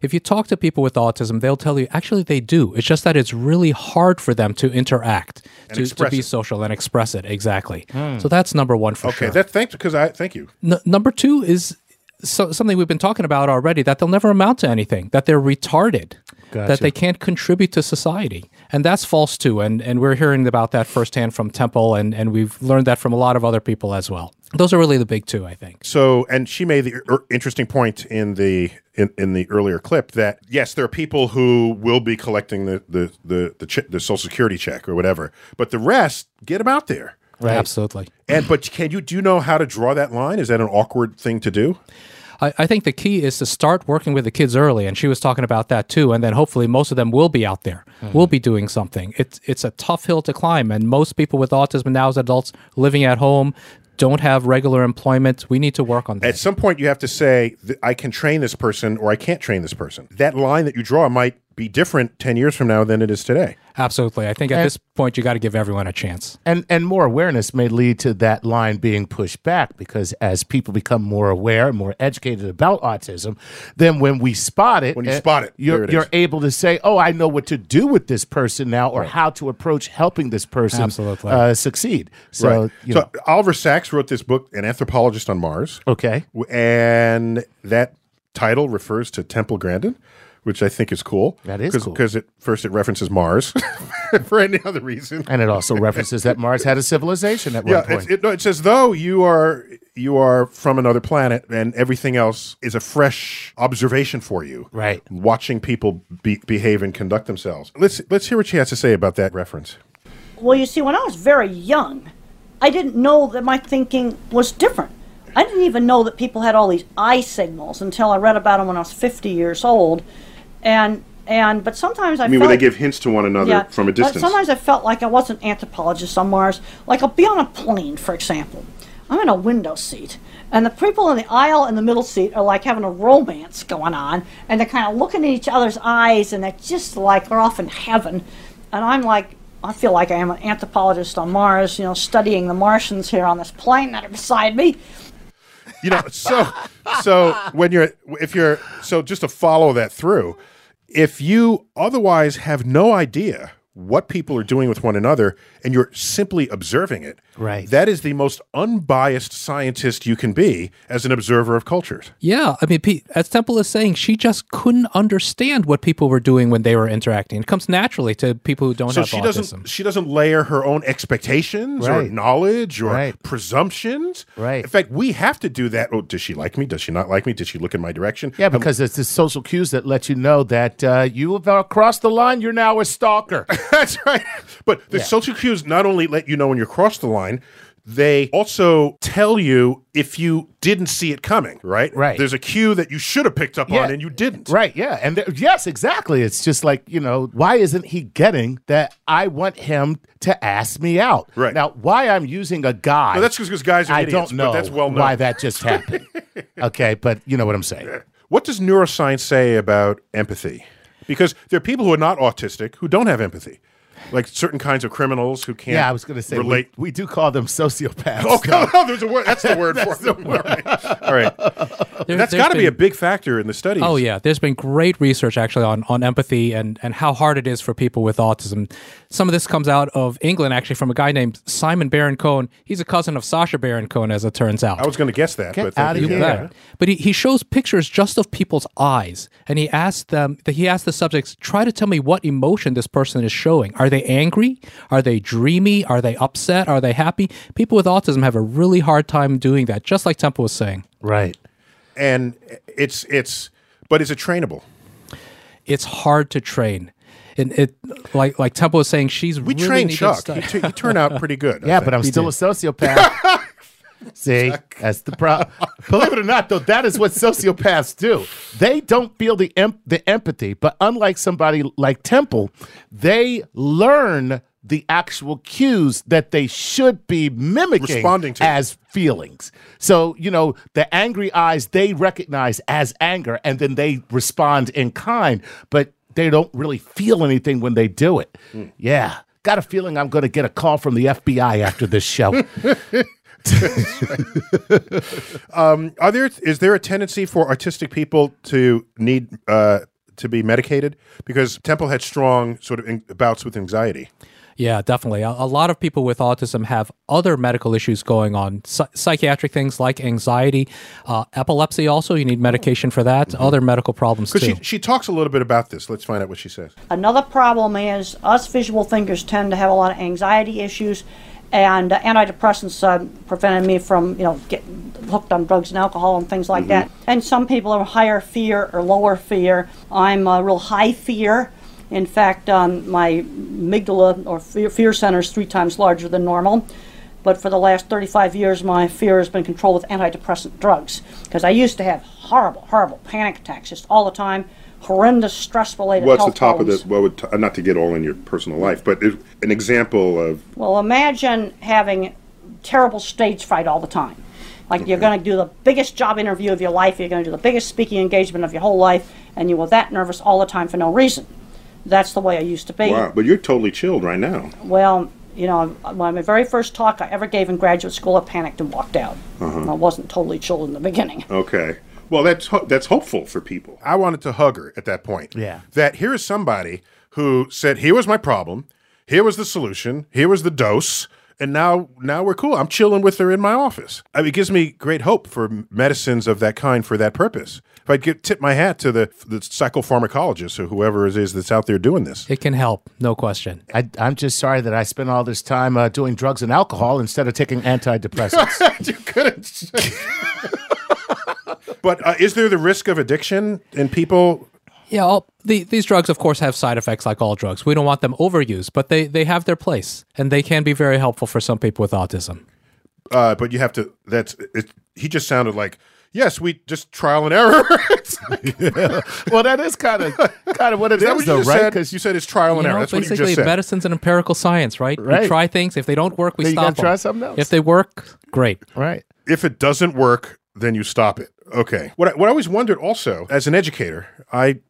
If you talk to people with autism, they'll tell you actually they do. It's just that it's really hard for them to interact, to, to be it. social and express it. Exactly. Hmm. So that's number one for Okay, sure. that thanks because I thank you. N- number two is so, something we've been talking about already that they'll never amount to anything, that they're retarded, that they can't contribute to society. And that's false too. And, and we're hearing about that firsthand from Temple, and, and we've learned that from a lot of other people as well. Those are really the big two, I think. So, and she made the er, interesting point in the in, in the earlier clip that yes, there are people who will be collecting the the the the, ch- the social security check or whatever, but the rest get them out there. Absolutely. And but can you do you know how to draw that line? Is that an awkward thing to do? I, I think the key is to start working with the kids early, and she was talking about that too. And then hopefully most of them will be out there, will be doing something. It's it's a tough hill to climb, and most people with autism now as adults living at home don't have regular employment. We need to work on that. At some point, you have to say, I can train this person or I can't train this person. That line that you draw might be different 10 years from now than it is today. Absolutely. I think at And- this point you got to give everyone a chance. And and more awareness may lead to that line being pushed back because as people become more aware, more educated about autism, then when we spot it, When you eh, spot it, you're it you're able to say, "Oh, I know what to do with this person now, or how to approach helping this person Absolutely. uh, succeed." So, right. you so know, Oliver Sacks wrote this book, An Anthropologist on Mars. okay, and that title refers to Temple Grandin, which I think is cool. That is Cause, cool. Because it first it references Mars (laughs) for any other reason. and it also references that Mars had a civilization at one point. it's, it, no, it's as though you are you are from another planet, and everything else is a fresh observation for you. Right. watching people be, behave and conduct themselves. Let's let's hear what she has to say about that reference. Well, you see, when I was very young, I didn't know that my thinking was different. I didn't even know that people had all these eye signals until I read about them when I was 50 years old. And and but sometimes I, I mean, where they give hints to one another from a but distance. Sometimes I felt like I wasn't anthropologist on Mars. Like I'll be on a plane, for example. I'm in a window seat, and the people in the aisle and the middle seat are like having a romance going on, and they're kind of looking in each other's eyes, and they're just like they're off in heaven. And I'm like, I feel like I am an anthropologist on Mars, you know, studying the Martians here on this plane that are beside me. You know so so when you're if you're so just to follow that through if you otherwise have no idea what people are doing with one another and you're simply observing it. Right. That is the most unbiased scientist you can be as an observer of cultures. Yeah, I mean, Pete, as Temple is saying, she just couldn't understand what people were doing when they were interacting. It comes naturally to people who don't So have she autism. doesn't she doesn't layer her own expectations or knowledge or Right. presumptions. Right. In fact, we have to do that. Oh, does she like me? Does she not like me? Does she look in my direction? Yeah, because it's the social cues that let you know that uh, you have crossed the line. You're now a stalker. (laughs) That's right. But the social cues not only let you know when you cross the line, they also tell you if you didn't see it coming, right? Right. There's a cue that you should have picked up Yeah. on and you didn't. Right, yeah. And yes, exactly. It's just like, you know, why isn't he getting that I want him to ask me out? Right. Now, why I'm using a guy. Well, that's because guys are I idiots, don't know but that's well known. why that just happened. (laughs) okay, but you know what I'm saying. What does neuroscience say about empathy? Because there are people who are not autistic who don't have empathy, like certain kinds of criminals who can't. Yeah, I was going to say, we, relate. we do call them sociopaths. Oh, God, no, there's a word. That's the word (laughs) for them. All right. All right. There- That's there's got to be a big factor in the studies. Oh yeah, there's been great research actually on, on empathy and, and how hard it is for people with autism. Some of this comes out of England actually from a guy named Simon Baron Cohen. He's a cousin of Sacha Baron Cohen, as it turns out. I was going to guess that. Get but thank outta you. You here. bet. But he, he shows pictures just of people's eyes, and he asked them. That he asked the subjects, try to tell me what emotion this person is showing. Are they angry? Are they dreamy? Are they upset? Are they happy? People with autism have a really hard time doing that. Just like Temple was saying, Right. And it's it's, but is it trainable? it's hard to train. And it like like Temple was saying, she's We really trained Chuck. to He, study. tu- he turned out pretty good. (laughs) Yeah, but I'm still a sociopath. (laughs) See, that's the problem. (laughs) Believe it or not, though, that is what sociopaths do. They don't feel the em- the empathy, but unlike somebody like Temple, they learn the actual cues that they should be mimicking Responding to. as feelings. So, you know, the angry eyes they recognize as anger and then they respond in kind, but they don't really feel anything when they do it. Hmm. Yeah. Got a feeling I'm going to get a call from the FBI after this show. (laughs) (laughs) Are there is there a tendency for autistic people to need uh, to be medicated because Temple had strong sort of in, bouts with anxiety? Yeah, definitely. A, a lot of people with autism have other medical issues going on, Psy- psychiatric things like anxiety, uh, epilepsy. Also, you need medication for that. Other medical problems too. Because she she talks a little bit about this. Let's find out what she says. Another problem is us visual thinkers tend to have a lot of anxiety issues, and uh, antidepressants uh, prevented me from, you know, getting hooked on drugs and alcohol and things like that. And some people are higher fear or lower fear. I'm a real high fear. In fact, um, my amygdala or fear, fear center is three times larger than normal. But for the last 35 years, my fear has been controlled with antidepressant drugs. Because I used to have horrible, horrible panic attacks just all the time, horrendous stress-related What's the top problems. of the? Well, would t- uh, not to get all in your personal life, but an example of Well, imagine having terrible stage fright all the time. Like you're going to do the biggest job interview of your life, you're going to do the biggest speaking engagement of your whole life, and you were that nervous all the time for no reason. That's the way I used to be. wow, but you're totally chilled right now. Well, you know, my my very first talk I ever gave in graduate school, I panicked and walked out. Uh-huh. I wasn't totally chilled in the beginning. Okay. Well, that's ho- that's hopeful for people. I wanted to hug her at that point. Yeah. That here is somebody who said, "Here was my problem. Here was the solution. Here was the dose." And now, now we're cool. I'm chilling with her in my office. I mean, it gives me great hope for medicines of that kind for that purpose. If I get tip my hat to the the psychopharmacologist or whoever it is that's out there doing this. it can help, no question. I, I'm just sorry that I spent all this time uh, doing drugs and alcohol instead of taking antidepressants. (laughs) you couldn't. (laughs) but uh, is there the risk of addiction in people? Yeah, all, the, these drugs, of course, have side effects like all drugs. We don't want them overused, but they, they have their place, and they can be very helpful for some people with autism. Uh, but you have to. That's it. He just sounded like yes, we just trial and error. It's (laughs) like- (laughs) well, that is kind of kind of what it is that is, what you though, right? said? Because you said it's trial and You error. know, That's what you basically, just said. medicine's an empirical science, right? Right. We try things. If they don't work, we Then you stop gotta them. try something else. If they work, great. right. if it doesn't work, then you stop it. Okay. What I, what I always wondered also, as an educator, I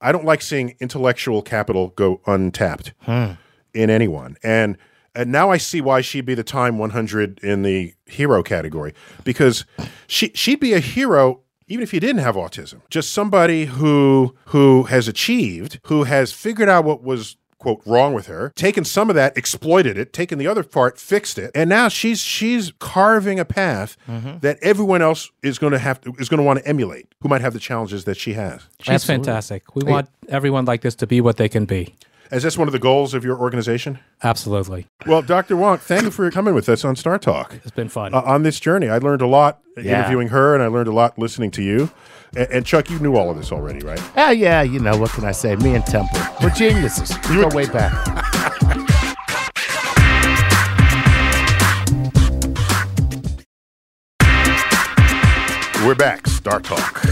I don't like seeing intellectual capital go untapped hmm. in anyone, and and now I see why she'd be the time 100 in the hero category because she she'd be a hero even if you didn't have autism. Just somebody who who has achieved, who has figured out what was quote wrong with her, taken some of that, exploited it, taken the other part, fixed it, and now she's she's carving a path Mm-hmm. that everyone else is going to have to is going to want to emulate, who might have the challenges that she has. That's fantastic. We want everyone like this to be what they can be. Is this one of the goals of your organization? Absolutely. Well, Dr. Wang, thank you for coming with us on Star Talk. It's been fun. Uh, on this journey, I learned a lot Yeah. interviewing her, and I learned a lot listening to you. And, and Chuck, you knew all of this already, right? Ah, yeah, you know, what can I say? Me and Temple. We're geniuses. We (laughs) go way back. We're back. Star Talk.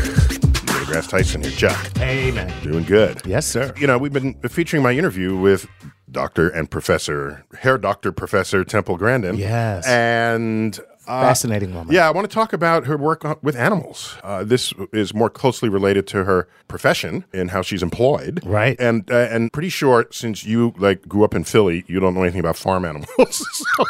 DeGrasse Tyson here. Chuck, Hey, man. doing good. Yes, sir. You know, we've been featuring my interview with Dr. and Professor, Hair Doctor Professor Temple Grandin. Yes. And Fascinating woman. Yeah, I want to talk about her work with animals. Uh, this is more closely related to her profession and how she's employed. Right. And uh, and pretty sure since you like grew up in Philly, you don't know anything about farm animals. (laughs) so,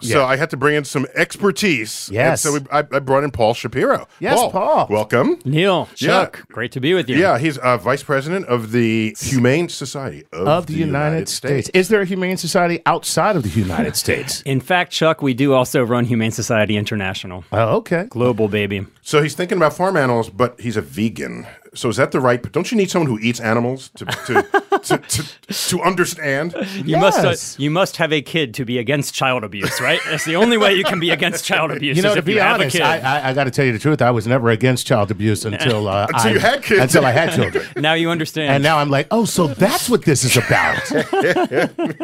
so I had to bring in some expertise. And Yes. so we, I, I brought in Paul Shapiro. Yes, Paul. Welcome. Neil, Yeah. Chuck, great to be with you. Yeah, he's uh, vice president of the Humane Society of, Of the, United, States. Is there a humane society outside of the United States? In fact, Chuck, we do also run Humane Society International. Oh, okay. Global baby. So he's thinking about farm animals, but he's a vegan. So is that the right? But don't you need someone who eats animals to to (laughs) to, to, to understand? You must uh, Yes. you must have a kid to be against child abuse, right? That's the only way you can be against child abuse. You know, to if be you have honest, a kid. I, I, I got to tell you the truth. I was never against child abuse (laughs) until uh, Until I, you had kids. Until I had children, (laughs) now you understand. and now I'm like, oh, so that's what this is about.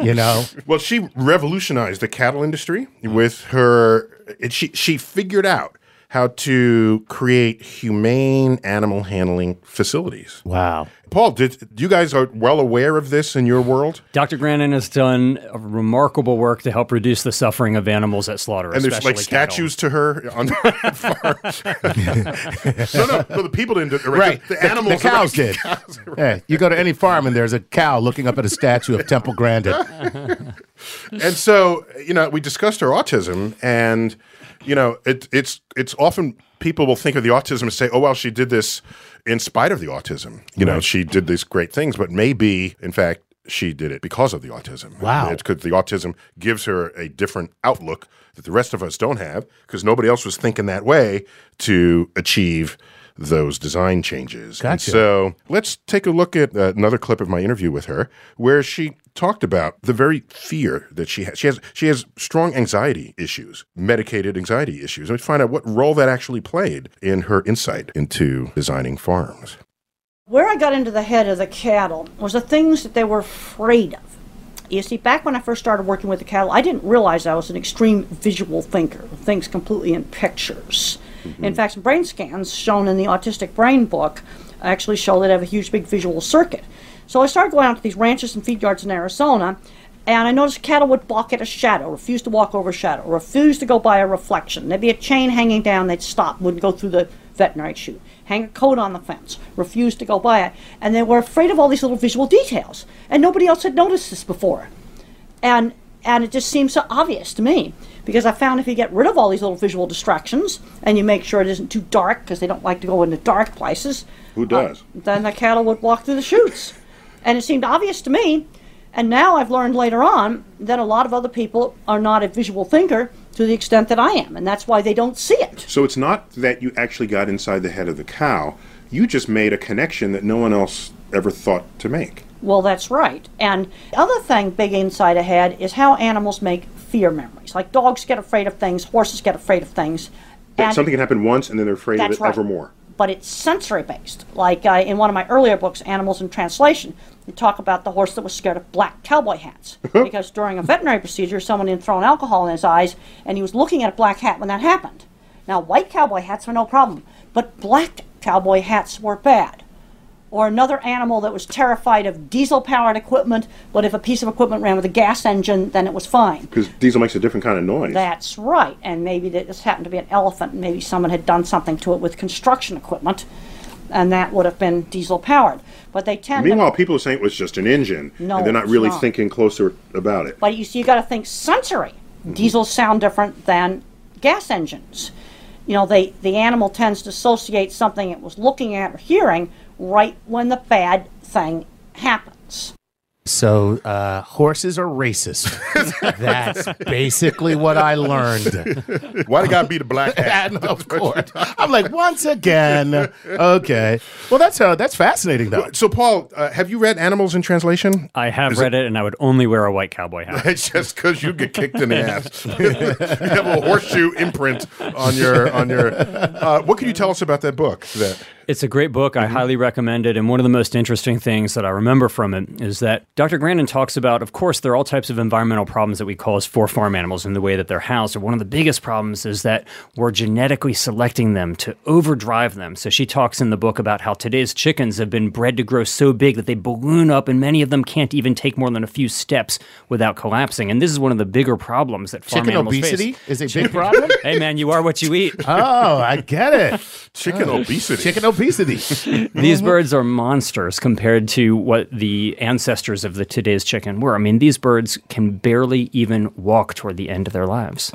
you know, Well, she revolutionized the cattle industry with her. It, she she figured out how to create humane animal handling facilities. wow. Paul, did you guys are well aware of this in your world? Dr. Grandin has done a remarkable work to help reduce the suffering of animals at slaughter. And there's like cattle. statues to her on (laughs) the farm. (laughs) no, no, no. The people didn't. do it, Right. The, the animals. The cows right. did. Hey, you go to any farm and there's a cow looking up at a statue of Temple Grandin. (laughs) and so you know we discussed her autism and you know it, it's it's often people will think of the autism and say oh well she did this in spite of the autism you know she did these great things but maybe in fact she did it because of the autism Wow. it's because the autism gives her a different outlook that the rest of us don't have because nobody else was thinking that way to achieve those design changes. And Gotcha. so let's take a look at uh, another clip of my interview with her, where she talked about the very fear that she has. She has she has strong anxiety issues, medicated anxiety issues. Let's find out what role that actually played in her insight into designing farms. Where I got into the head of the cattle was the things that they were afraid of. You see, back when I first started working with the cattle, I didn't realize I was an extreme visual thinker, things completely in pictures. Mm-hmm. In fact, some brain scans shown in the Autistic Brain book actually show that I have a huge, big visual circuit. So I started going out to these ranches and feed yards in Arizona, and I noticed cattle would balk at a shadow, refuse to walk over a shadow, refuse to go by a reflection. There'd be a chain hanging down, they'd stop, wouldn't go through the veterinary chute, hang a coat on the fence, refuse to go by it. And they were afraid of all these little visual details. And nobody else had noticed this before. And and it just seems so obvious to me because I found if you get rid of all these little visual distractions and you make sure it isn't too dark because they don't like to go into dark places, Who does? Uh, then the cattle would walk through the chutes. And it seemed obvious to me. And now I've learned later on that a lot of other people are not a visual thinker to the extent that I am, and that's why they don't see it. So it's not that you actually got inside the head of the cow. You just made a connection that no one else ever thought to make. Well, that's right. And the other thing big inside ahead is how animals make fear memories. Like dogs get afraid of things, horses get afraid of things. That something can happen once and then they're afraid of it right. evermore. But it's sensory based. Like uh, in one of my earlier books, Animals in Translation, they talk about the horse that was scared of black cowboy hats (laughs) because during a veterinary procedure, someone had thrown alcohol in his eyes and he was looking at a black hat when that happened. Now, white cowboy hats were no problem, but black cowboy hats were bad. Or another animal that was terrified of diesel powered equipment, but if a piece of equipment ran with a gas engine, then it was fine. Because diesel makes a different kind of noise. That's right. And maybe this happened to be an elephant, and maybe someone had done something to it with construction equipment, and that would have been diesel powered. But they tend Meanwhile, people are saying it was just an engine, No, and they're not really not. thinking closer about it. But you see, you got to think sensory. Mm-hmm. Diesels sound different than gas engines. You know, they the animal tends to associate something it was looking at or hearing right when the bad thing happens. So uh, horses are racist. (laughs) That's basically what I learned. Why they gotta be the black (laughs) hat? Of (laughs) course, I'm like once again. Okay, well that's uh, that's fascinating though. So, Paul, uh, have you read Animals in Translation? I have Is read it, and I would only wear a white cowboy hat. It's just because you get kicked in the ass. you have a horseshoe imprint on your on your. Uh, what can you tell us about that book? That It's a great book. I mm-hmm. highly recommend it. And one of the most interesting things that I remember from it is that Dr. Grandin talks about, of course, there are all types of environmental problems that we cause for farm animals in the way that they're housed. And one of the biggest problems is that we're genetically selecting them to overdrive them. So she talks in the book about how today's chickens have been bred to grow so big that they balloon up, and many of them can't even take more than a few steps without collapsing. And this is one of the bigger problems that farm Chicken animals obesity face. is a big problem. (laughs) hey, man, you are what you eat. Oh, I get it. chicken Oh. obesity. Chicken obesity. (laughs) These birds are monsters compared to what the ancestors of the today's chicken were. I mean, these birds can barely even walk toward the end of their lives.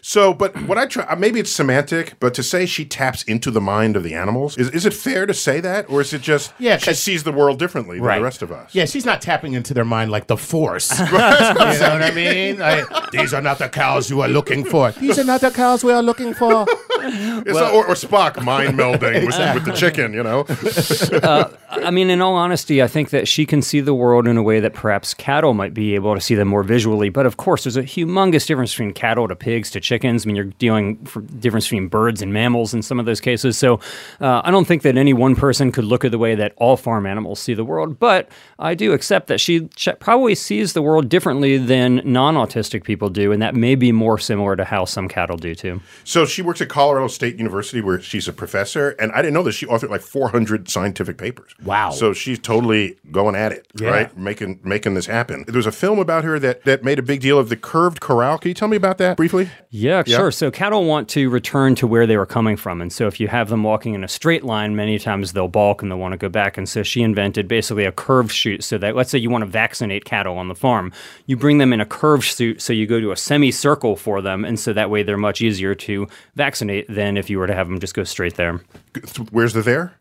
So, but what I try, uh, maybe it's semantic, but to say she taps into the mind of the animals, is, is it fair to say that? Or is it just Yeah, she sees the world differently than Right. the rest of us? Yeah, she's not tapping into their mind like the force. (laughs) (laughs) you know what I mean? Like, these are not the cows you are looking for. These are not the cows we are looking for. (laughs) It's not- or, or Spock mind melding with, with the chicken, you know? (laughs) I mean, in all honesty, I think that she can see the world in a way that perhaps cattle might be able to see them more visually. But of course, there's a humongous difference between cattle to pigs to chickens. I mean, you're dealing for difference between birds and mammals in some of those cases. So uh, I don't think that any one person could look at the way that all farm animals see the world. But I do accept that she ch- probably sees the world differently than non-autistic people do, and that may be more similar to how some cattle do too. So she works at Colorado State University where she's a professor, and I didn't know this. She authored like 400 scientific papers. Wow. So she's totally going at it, Yeah. right? Making making this happen. There was a film about her that, that made a big deal of the curved corral. Can you tell me about that briefly? Yeah, Yeah. sure. So cattle want to return to where they were coming from. And so if you have them walking in a straight line, many times they'll balk and they'll want to go back. And so she invented basically a curved chute so that, let's say you want to vaccinate cattle on the farm, you bring them in a curved chute. So you go to a semicircle for them. And so that way they're much easier to vaccinate than if you were to have them just go straight there. Where's the there?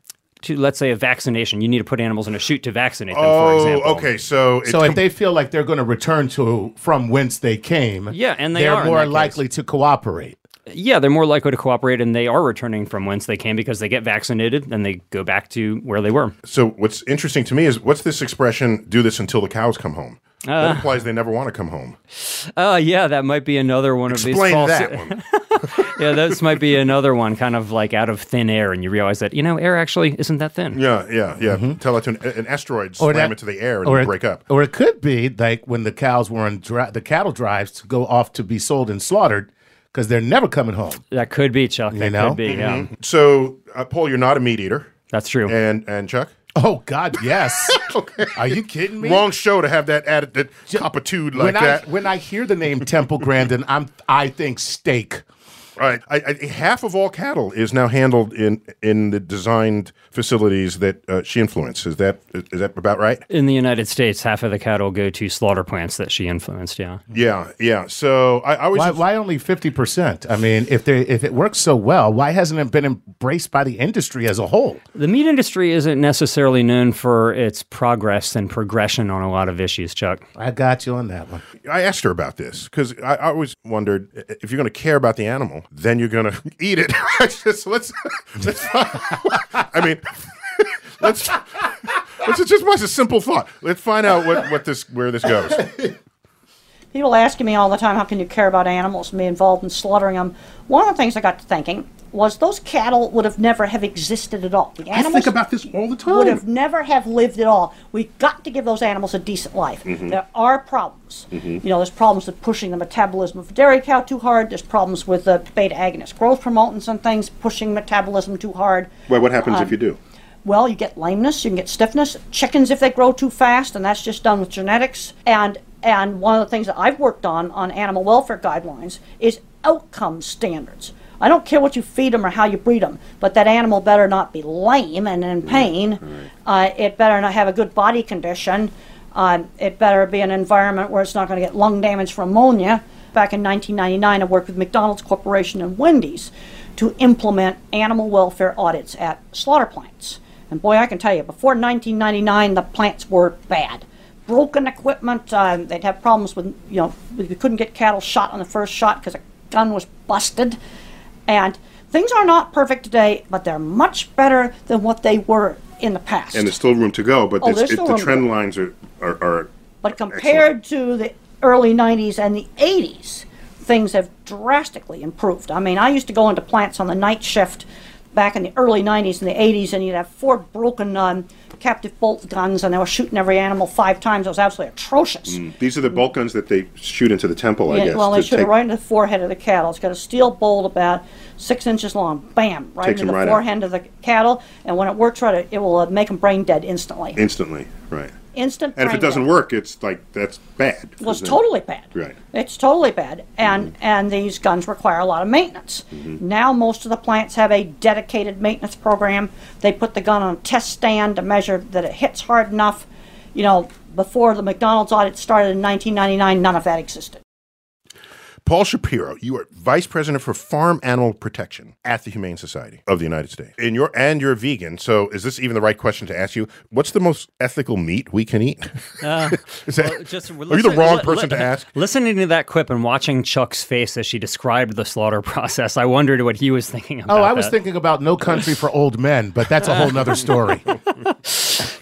To, let's say, a vaccination, you need to put animals in a chute to vaccinate them, for Oh, example. okay. So it So com- if they feel like they're going to return to from whence they came, Yeah, and they they're are more that case. likely to cooperate. Yeah, they're more likely to cooperate, and they are returning from whence they came because they get vaccinated and they go back to where they were. so what's interesting to me is what's this expression? Do this until the cows come home. Uh, that implies they never want to come home. Oh, yeah, that might be another one of these Explain false. that (laughs) one. yeah, this might be another one, kind of like out of thin air, and you realize that you know air actually isn't that thin. Yeah, yeah, yeah. Mm-hmm. Tell that to an, an asteroid, slam that- it to the air, and or you it, break up. Or it could be like when the cows were on dri- the cattle drives to go off to be sold and slaughtered because they're never coming home. That could be Chuck. That know? could be. Yeah, mm-hmm. So, uh, Paul, you're not a meat eater, that's true. and and Chuck. Oh God, yes. (laughs) Are you kidding me? Wrong show to have that added that like when that. I when I hear the name Temple Grandin, I'm I think steak. Right. I, I, half of all cattle is now handled in in the designed facilities that uh, she influenced. Is that is that about right? In the United States, half of the cattle go to slaughter plants that she influenced. Yeah. Yeah, yeah. So I, I was Why, why only fifty percent? I mean, if they if it works so well, why hasn't it been embraced by the industry as a whole? The meat industry isn't necessarily known for its progress and progression on a lot of issues, Chuck. I got you on that one. I asked her about this because I, I always wondered if you're going to care about the animal, then you're to (laughs) eat it. (laughs) Just let's let's. I mean, (laughs) let's. Let's just just a simple thought. Let's find out what, what this where this goes. People asking me all the time, how can you care about animals and be involved in slaughtering them? One of the things I got to thinking was those cattle would have never have existed at all. The I animals think about this all the time. would have never have lived at all. We've got to give those animals a decent life. Mm-hmm. There are problems. You know, there's problems with pushing the metabolism of a dairy cow too hard. There's problems with the beta agonist growth promotants and things pushing metabolism too hard. Well, what happens if you do? Well, you get lameness, you can get stiffness, chickens if they grow too fast, and that's just done with genetics. And and one of the things that I've worked on on animal welfare guidelines is outcome standards. I don't care what you feed them or how you breed them, but that animal better not be lame and in pain. Uh, it better not have a good body condition. Um, it better be an environment where it's not going to get lung damage from ammonia. Back in 1999, I worked with McDonald's Corporation and Wendy's to implement animal welfare audits at slaughter plants. And boy, I can tell you, before 1999, the plants were bad. Broken equipment. Uh, they'd have problems with, you know, we couldn't get cattle shot on the first shot because a gun was busted. And things are not perfect today, but they're much better than what they were in the past. And there's still room to go, but Oh, it's- it, the trend lines are, are, are But compared to the early 90s and the 80s, things have drastically improved. I mean, I used to go into plants on the night shift back in the early 90s and the 80s, and you'd have four broken um, captive bolt guns, and they were shooting every animal five times. It was absolutely atrocious. Mm. These are the bolt guns that they shoot into the temple, I guess. well, they shoot it right into the forehead of the cattle. It's got a steel bolt about six inches long. Bam! Right into the right out. forehead of the cattle, and when it works right, it, it will uh, make them brain dead instantly. instantly, right? Instant. And if it doesn't dead. work, it's like that's bad. Well, it's totally bad. Right. It's totally bad, and mm-hmm. and these guns require a lot of maintenance. Mm-hmm. Now most of the plants have a dedicated maintenance program. They put the gun on a test stand to measure that it hits hard enough. You know, before the McDonald's audit started in 1999, none of that existed. Paul Shapiro, you are Vice President for Farm Animal Protection at the Humane Society of the United States. And you're and you're a vegan, so is this even the right question to ask you? What's the most ethical meat we can eat? Uh, (laughs) Is that- well, just are you the wrong person li- to ask? Listening to that quip and watching Chuck's face as she described the slaughter (laughs) process, I wondered what he was thinking about. Oh, I was that. thinking about No Country for Old Men, but that's a whole nother story. (laughs)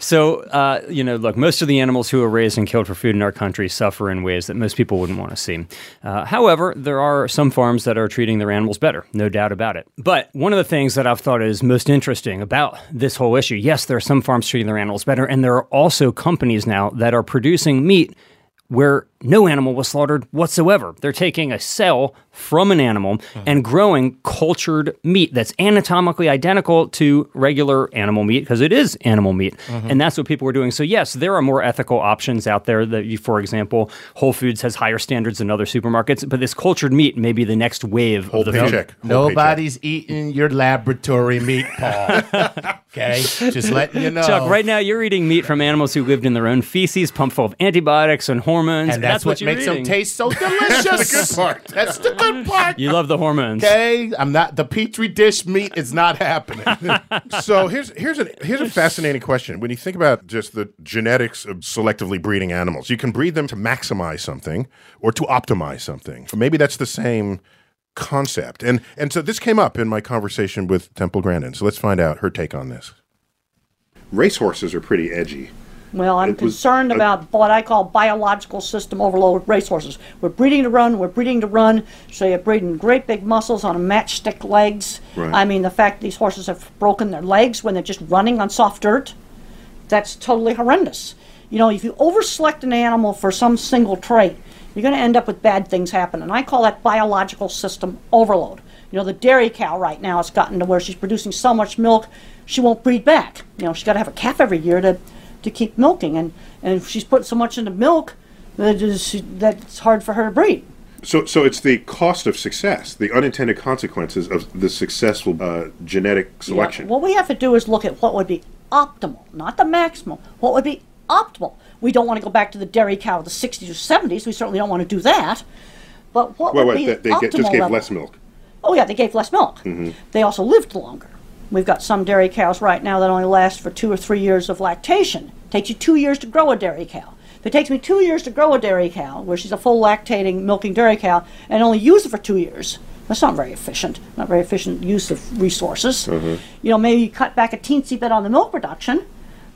So, uh, you know, look, most of the animals who are raised and killed for food in our country suffer in ways that most people wouldn't want to see. Uh, however, there are some farms that are treating their animals better, no doubt about it. But one of the things that I've thought is most interesting about this whole issue yes, there are some farms treating their animals better, and there are also companies now that are producing meat where no animal was slaughtered whatsoever. They're taking a cell from an animal and growing cultured meat that's anatomically identical to regular animal meat because it is animal meat. Mhm. And that's what people are doing. So, yes, there are more ethical options out there that you, for example, Whole Foods has higher standards than other supermarkets, but this cultured meat may be the next wave of the future. Nobody's eating your laboratory meat, Paul. (laughs) okay, just letting you know. Chuck, right now you're eating meat from animals who lived in their own feces, pumped full of antibiotics and hormones. and that's, what, you're makes eating. them taste so delicious. (laughs) That's the good part. That's the good part. You love the hormones. Okay, I'm not the petri dish meat is not happening. (laughs) so here's here's a here's a fascinating question. When you think about just the genetics of selectively breeding animals, you can breed them to maximize something or to optimize something. Maybe that's the same concept. And and so this came up in my conversation with Temple Grandin. So let's find out her take on this. Racehorses are pretty edgy. Well, I'm It was concerned a- about what I call biological system overload with racehorses. We're breeding to run, we're breeding to run, so you're breeding great big muscles on matchstick legs. Right. I mean, the fact these horses have broken their legs when they're just running on soft dirt, that's totally horrendous. You know, if you overselect an animal for some single trait, you're going to end up with bad things happen. And I call that biological system overload. You know, the dairy cow right now has gotten to where she's producing so much milk, she won't breed back. You know, she's got to have a calf every year to, to keep milking. And, and she's put so much into milk, that is, that's hard for her to breed. So so it's the cost of success, the unintended consequences of the successful uh, genetic selection. Yeah, what we have to do is look at what would be optimal, not the maximum. What would be optimal? We don't want to go back to the dairy cow of the 60s or 70s. We certainly don't want to do that. But what Well, would be they, they optimal get, just gave level? less milk. Oh yeah, they gave less milk. hmm They also lived longer. We've got some dairy cows right now that only last for two or three years of lactation. It takes you two years to grow a dairy cow. If it takes me two years to grow a dairy cow, where she's a full lactating, milking dairy cow, and only use it for two years, that's not very efficient. Not very efficient use of resources. Mm-hmm. You know, maybe you cut back a teensy bit on the milk production.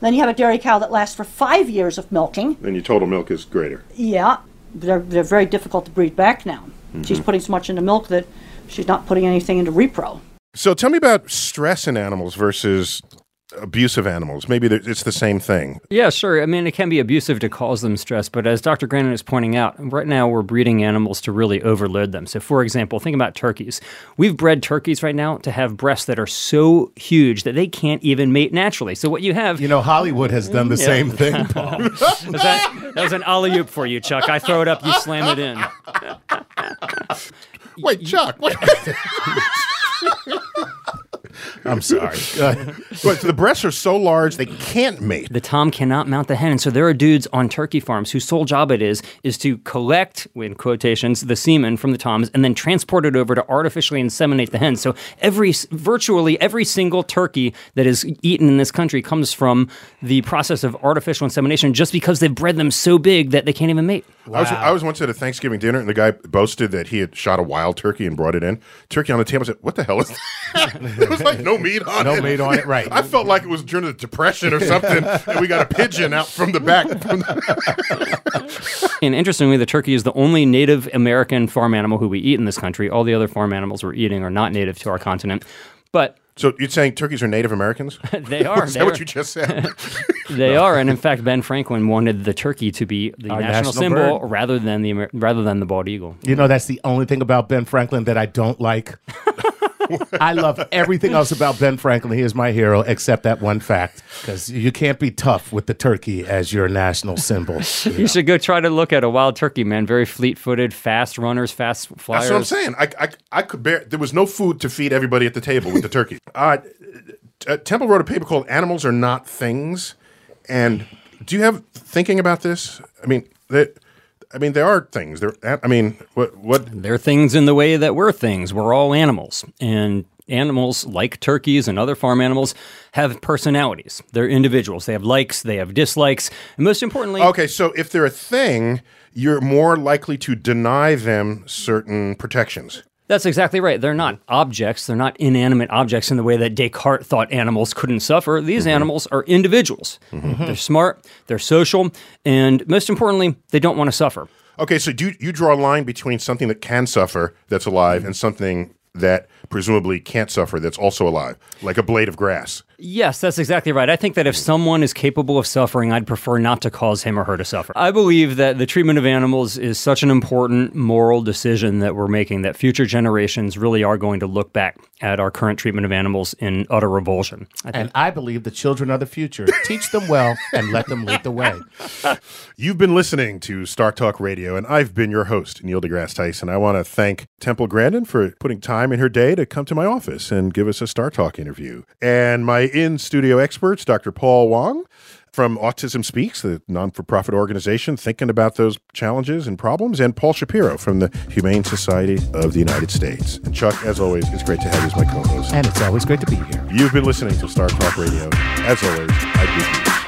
Then you have a dairy cow that lasts for five years of milking. Then your total milk is greater. Yeah, they're, they're very difficult to breed back now. She's Mhm. putting so much into milk that she's not putting anything into repro. So tell me about stress in animals versus abusive animals. Maybe it's the same thing. Yeah, sure. I mean, it can be abusive to cause them stress, but as Dr. Grandin is pointing out, right now we're breeding animals to really overload them. So, for example, think about turkeys. We've bred turkeys right now to have breasts that are so huge that they can't even mate naturally. So, what you have. You know, Hollywood has done the Yeah. same thing, (laughs) Paul. that, that was an alley oop for you, Chuck. I throw it up, you slam it in. Wait, Chuck. What? (laughs) (laughs) I'm (laughs) sorry. Go. But the breasts are so large they can't mate. The tom cannot mount the hen, and so there are dudes on turkey farms whose sole job it is is to collect, in quotations, the semen from the toms and then transport it over to artificially inseminate the hens. So every, virtually every single turkey that is eaten in this country comes from the process of artificial insemination, just because they've bred them so big that they can't even mate. I, was, I was once at a Thanksgiving dinner, and the guy boasted that he had shot a wild turkey and brought it in. Turkey on the table. I said, "What the hell is that?" (laughs) there was like no meat on No it. meat on it, right. I felt like it was during the Depression or something, (laughs) and we got a pigeon out from the back. From the- And interestingly, the turkey is the only Native American farm animal who we eat in this country. All the other farm animals we're eating are not native to our continent. But so you're saying turkeys are Native Americans? (laughs) they are. Is They that what you just said? (laughs) They are, and in fact, Ben Franklin wanted the turkey to be the Our national, national symbol bird. rather than the rather than the bald eagle. You know, that's the only thing about Ben Franklin that I don't like. (laughs) I love everything else about Ben Franklin. He is my hero, except that one fact, because you can't be tough with the turkey as your national symbol. (laughs) You should go try to look at a wild turkey, man. Very fleet-footed, fast runners, fast flyers. That's what I'm saying. I, I, I could bear. There was no food to feed everybody at the table with the turkey. (laughs) Uh, uh, Temple wrote a paper called "Animals Are Not Things," and do you have thinking about this? I mean, that. I mean, there are things. There. I mean, what? What? They're things in the way that we're things. We're all animals, and animals like turkeys and other farm animals have personalities. They're individuals. They have likes. They have dislikes, and most importantly, Okay, so if they're a thing, you're more likely to deny them certain protections. That's exactly right. They're not mm-hmm. objects. They're not inanimate objects in the way that Descartes thought animals couldn't suffer. These mm-hmm. animals are individuals. Mm-hmm. They're smart, they're social, and most importantly, they don't want to suffer. Okay, so do you, you draw a line between something that can suffer that's alive and something that presumably can't suffer that's also alive, like a blade of grass? Yes, that's exactly right. I think that if hmm. someone is capable of suffering, I'd prefer not to cause him or her to suffer. I believe that the treatment of animals is such an important moral decision that we're making that future generations really are going to look back at our current treatment of animals in utter revulsion. I And I believe the children are the future. (laughs) Teach them well and let them lead the way. (laughs) You've been listening to Star Talk Radio, and I've been your host, Neil deGrasse Tyson. I want to thank Temple Grandin for putting time in her day to come to my office and give us a Star Talk interview. And my in studio experts, Dr. Paul Wang from Autism Speaks, the non for profit organization thinking about those challenges and problems, and Paul Shapiro from the Humane Society of the United States. And Chuck, as always, it's great to have you as my co host. And it's always great to be here. You've been listening to Star Talk Radio. As always, I do.